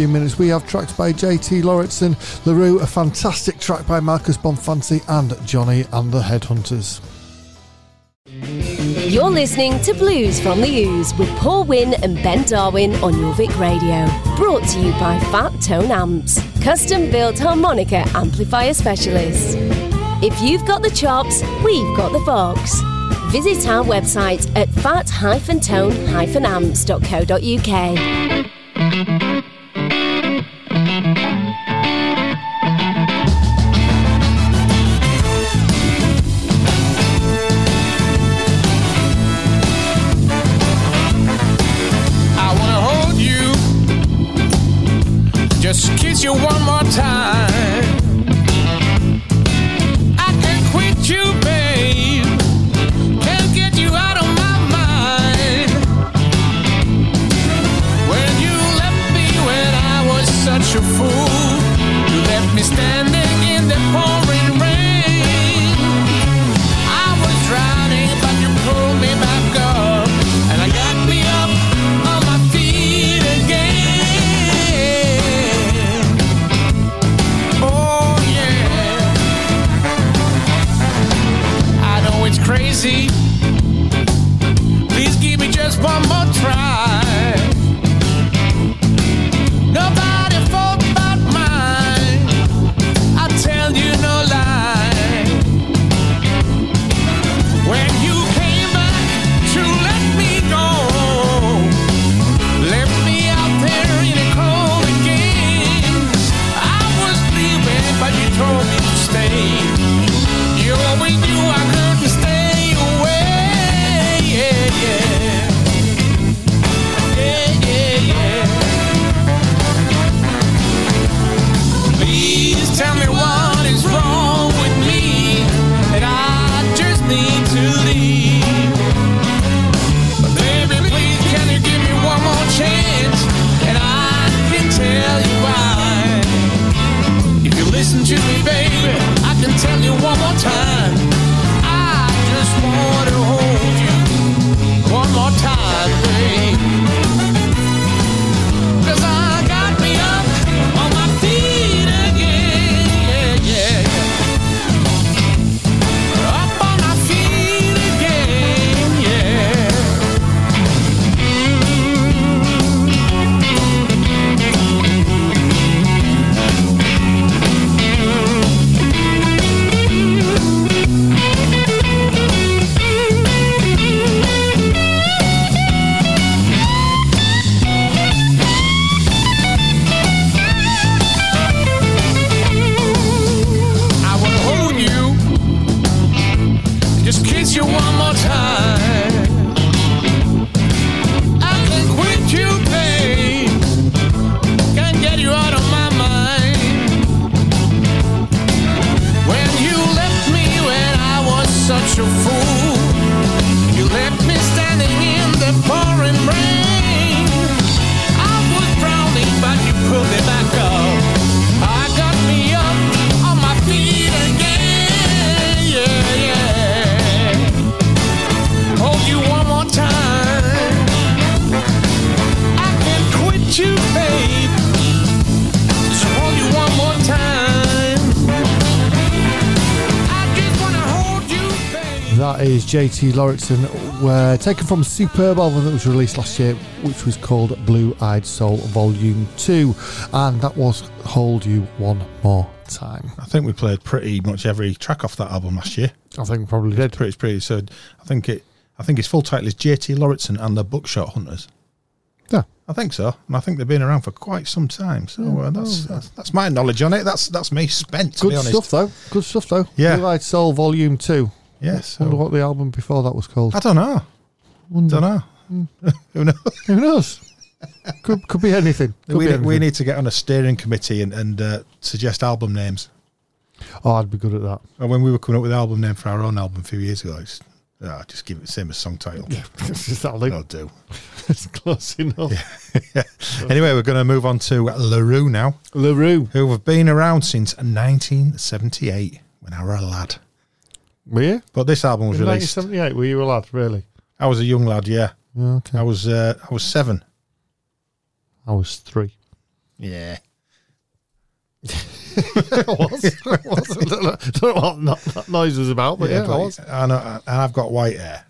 Few minutes. We have tracks by JT Lauritsen, LaRue, a fantastic track by Marcus Bonfanti, and Johnny and the Headhunters. You're listening to Blues from the Ooze with Paul Wynn and Ben Darwin on Jorvik Radio. Brought to you by Fat Tone Amps, custom built harmonica amplifier specialists. If you've got the chops, we've got the box. Visit our website at fat-tone-amps.co.uk. That is JT Lauritsen, uh, taken from a superb album that was released last year, which was called Blue Eyed Soul Volume 2. And that was Hold You One More Time. I think we played pretty much every track off that album last year. I think we probably did. Pretty, pretty. So I think it. I think his full title is JT Lauritsen and the Buckshot Hunters. Yeah. I think so, and I think they've been around for quite some time. So uh, that's, that's that's my knowledge on it. That's that's me spent. To Good be honest. stuff, though. Good stuff, though. Yeah. Blue Eyed Soul Volume 2. Yes. wonder what the album before that was called. I don't know. Wonder. Don't know. Who knows? Who knows? could, could be anything. Could we, be we need to get on a steering committee and, and uh, suggest album names. Oh, I'd be good at that. And when we were coming up with the album name for our own album a few years ago, it's, ah, just give it the same as song title. Yeah, That'll do. That'll do. it's close enough. Anyway, we're going to move on to LaRue now. LaRue. Who have been around since 1978 when I were a lad. Were you? But this album was In released. 1978, were you a lad, really? I was a young lad, yeah. Okay. I was uh, I was seven. I was three. Yeah. I was. I was. I don't know, don't know what that noise was about, but yeah, I was. And, I, and I've got white hair.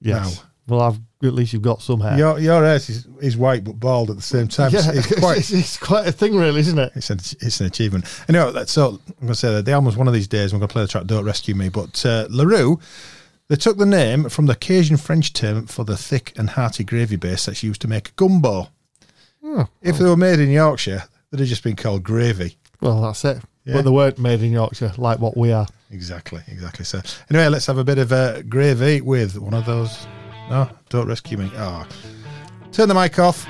Yes. Well, I've at least you've got some hair. Your your hair is, is white but bald at the same time. yeah, It's, it's quite it's, it's quite a thing, really, isn't it? it's an, it's an achievement. Anyway, so I'm going to say that the album was one of these days. I'm going to play the track "Don't Rescue Me." But uh, Larue, they took the name from the Cajun French term for the thick and hearty gravy base that's used to make a gumbo. Oh, If they were made in Yorkshire, they'd have just been called gravy. well, that's it. Yeah. But they weren't made in Yorkshire like what we are. Exactly, exactly. So anyway, let's have a bit of uh, gravy with one of those. No, don't rescue me. Ah, turn the mic off.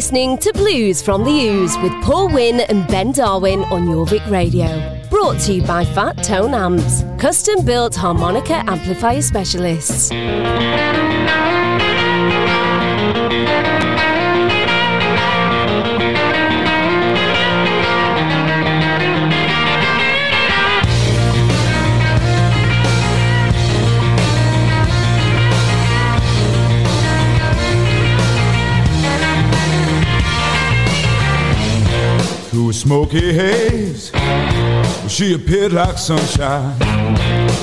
Listening to Blues from the Ooze with Paul Wynn and Ben Darwin on Jorvik Radio. Brought to you by Fat Tone Amps, custom built harmonica amplifier specialists. A smoky haze. She appeared like sunshine.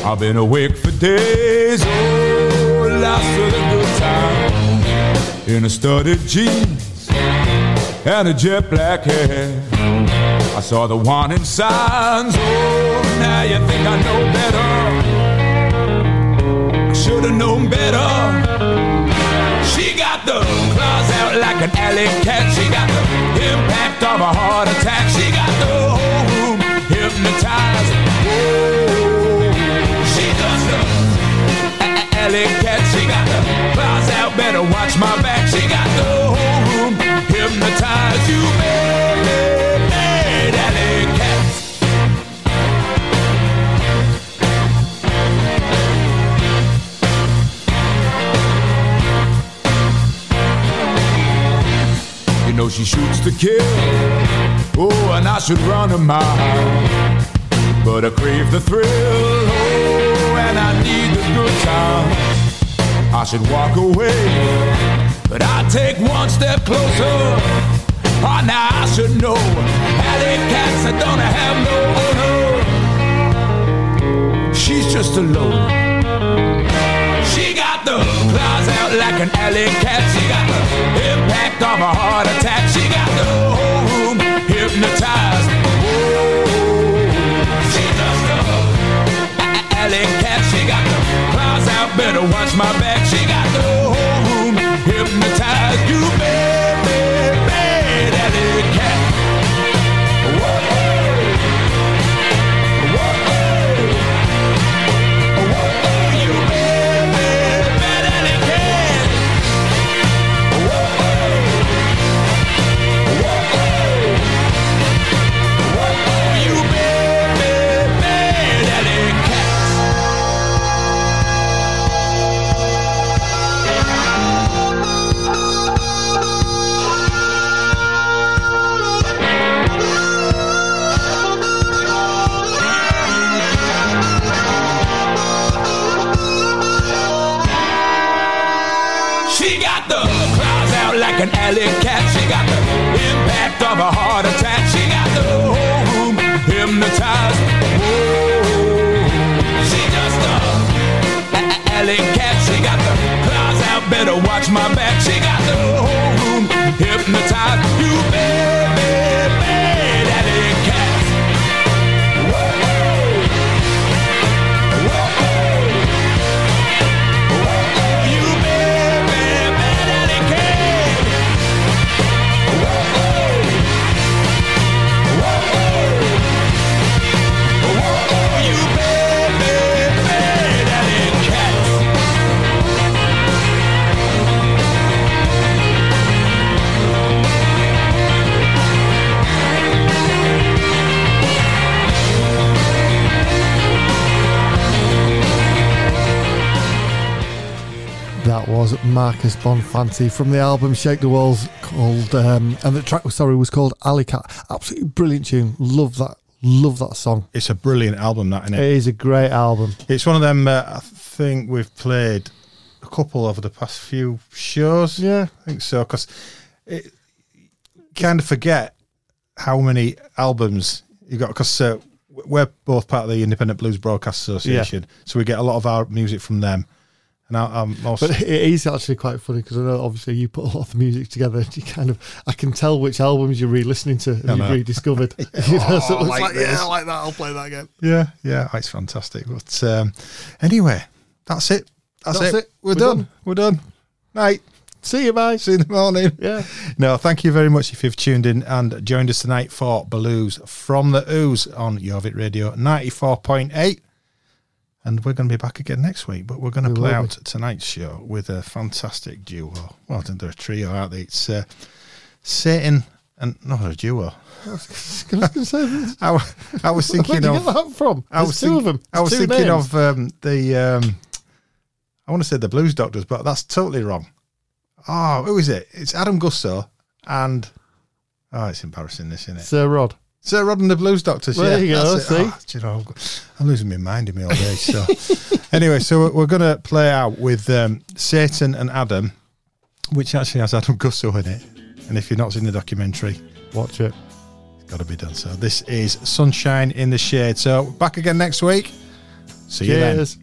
I've been awake for days, oh, lost with a good time. In a studded jeans and a jet black hair. I saw the warning signs, oh, now you think I know better. I should've known better. She got the claws out like an alley cat. She got the impact of a heart attack. She got the whole room hypnotized. Whoa. She does the alley cat. She got the claws out. Better watch my back. She got the whole room hypnotized. You made, know she shoots to kill. Oh, and I should run a mile. But I crave the thrill. Oh, and I need the good time. I should walk away. But I take one step closer. Oh, now I should know. Alley cats don't have no owner. She's just alone. The claws out like an alley cat. She got the impact of a heart attack. She got the whole room hypnotized. Whoa. She does the alley cat. She got the claws out. Better watch my back. She got the whole room hypnotized. You bad, bad, bad alley cat. Like an alley cat. She got the impact of a heart attack. She got the whole room hypnotized. Whoa. She just a a- alley cat. She got the claws out. Better watch my back. She got Marcus Bonfanti from the album Shake the Walls called, um, and the track was sorry was called Alley Cat. Absolutely brilliant tune. Love that. Love that song. It's a brilliant album, that, It innit? is a great album. It's one of them, uh, I think we've played a couple over the past few shows. Yeah. I think so, because it kind of forget how many albums you got, because uh, we're both part of the Independent Blues Broadcast Association, so we get a lot of our music from them. And I, I'm also. But it is actually quite funny because I know obviously you put a lot of the music together. And you kind of, I can tell which albums you're re-listening to and you've rediscovered. you know, so Oh, it's like like, yeah, I like that. I'll play that again. Yeah, yeah, it's fantastic. But um, anyway, that's it. That's, That's it. it. We're, We're done. done. We're done. Night. See you, bye. See you in the morning. Yeah. No, thank you very much if you've tuned in and joined us tonight for Blues from the Ooze on Jorvik Radio 94.8. And we're going to be back again next week, but we're going to We play out tonight's show with a fantastic duo. Well, they're a trio, aren't they? It's uh, Satan and not a duo. I was going to say this. I, I was thinking you of. get that from? I There's was two think- of them. I was thinking names. of um, the. Um, I want to say the Blues Doctors, but that's totally wrong. Oh, who is it? It's Adam Gussow and. Oh, it's embarrassing, this, isn't it? Sir Rod. Sir Rod and the Blues Doctors. There yeah, you go, see? Oh, you know, I'm losing my mind in my old age. So, anyway, so we're- going to play out with um, Satan and Adam, which actually has Adam Gussow in it. And if you've not seen the documentary, Watch it. it's got to be done. So this is Sunshine in the Shade. So back again next week. See you then. Cheers.